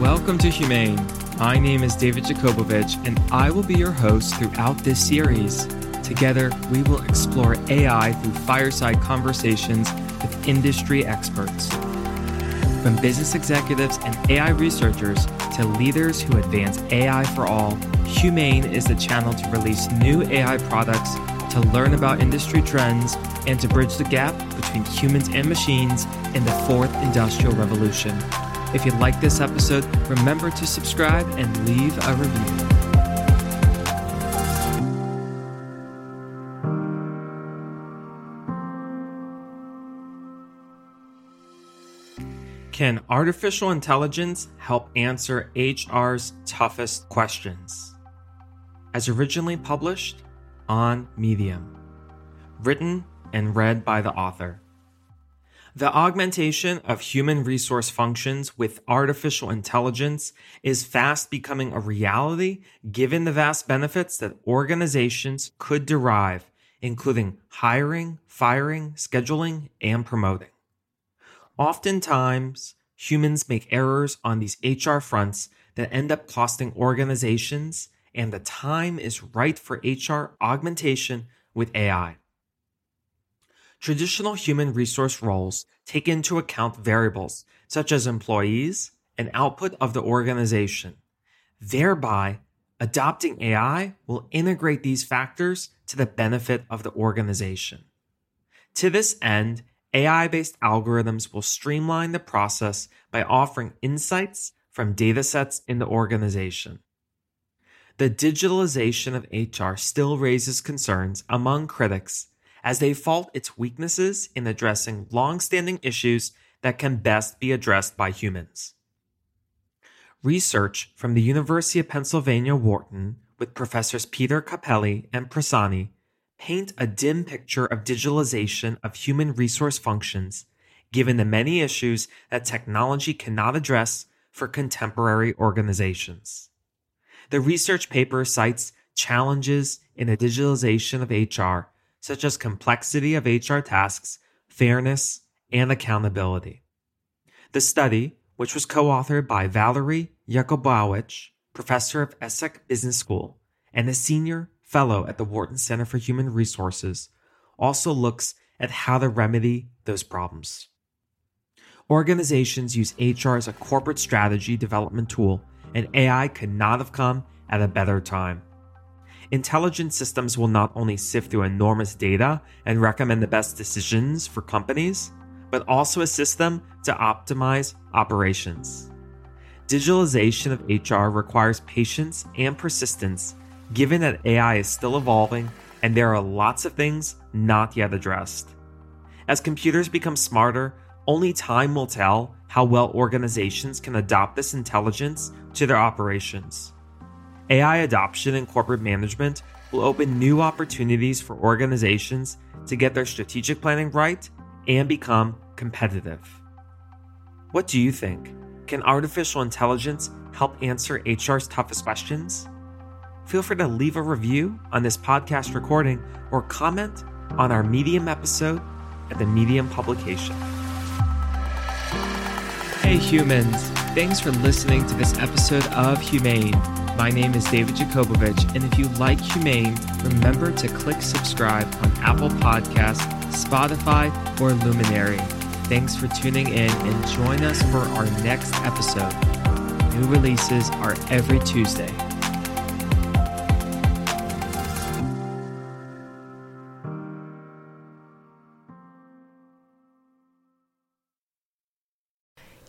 Welcome to Humane. My name is David Yakobovitch, and I will be your host throughout this series. Together, we will explore AI through fireside conversations with industry experts. From business executives and AI researchers to leaders who advance AI for all, Humane is the channel to release new AI products, to learn about industry trends, and to bridge the gap between humans and machines in the fourth industrial revolution. If you like this episode, remember to subscribe and leave a review. Can artificial intelligence help answer HR's toughest questions? As originally published on Medium, written and read by the author. The augmentation of human resource functions with artificial intelligence is fast becoming a reality given the vast benefits that organizations could derive, including hiring, firing, scheduling, and promoting. Oftentimes, humans make errors on these HR fronts that end up costing organizations, and the time is right for HR augmentation with AI. Traditional human resource roles take into account variables such as employees and output of the organization. Thereby, adopting AI will integrate these factors to the benefit of the organization. To this end, AI based algorithms will streamline the process by offering insights from datasets in the organization. The digitalization of HR still raises concerns among critics as they fault its weaknesses in addressing long-standing issues that can best be addressed by humans. Research from the University of Pennsylvania Wharton with professors Peter Cappelli and Prasani paint a dim picture of digitalization of human resource functions given the many issues that technology cannot address for contemporary organizations. The research paper cites challenges in the digitalization of HR such as complexity of HR tasks, fairness, and accountability. The study, which was co authored by Valery Yakubovich, professor of ESSEC Business School and a senior fellow at the Wharton Center for Human Resources, also looks at how to remedy those problems. Organizations use HR as a corporate strategy development tool, and AI could not have come at a better time. Intelligent systems will not only sift through enormous data and recommend the best decisions for companies, but also assist them to optimize operations. Digitalization of HR requires patience and persistence, given that AI is still evolving and there are lots of things not yet addressed. As computers become smarter, only time will tell how well organizations can adopt this intelligence to their operations. AI adoption in corporate management will open new opportunities for organizations to get their strategic planning right and become competitive. What do you think? Can artificial intelligence help answer HR's toughest questions? Feel free to leave a review on this podcast recording or comment on our Medium episode at the Medium publication. Hey, humans! Thanks for listening to this episode of Humane. My name is David Yakobovitch, and if you like Humane, remember to click subscribe on Apple Podcasts, Spotify, or Luminary. Thanks for tuning in and join us for our next episode. New releases are every Tuesday.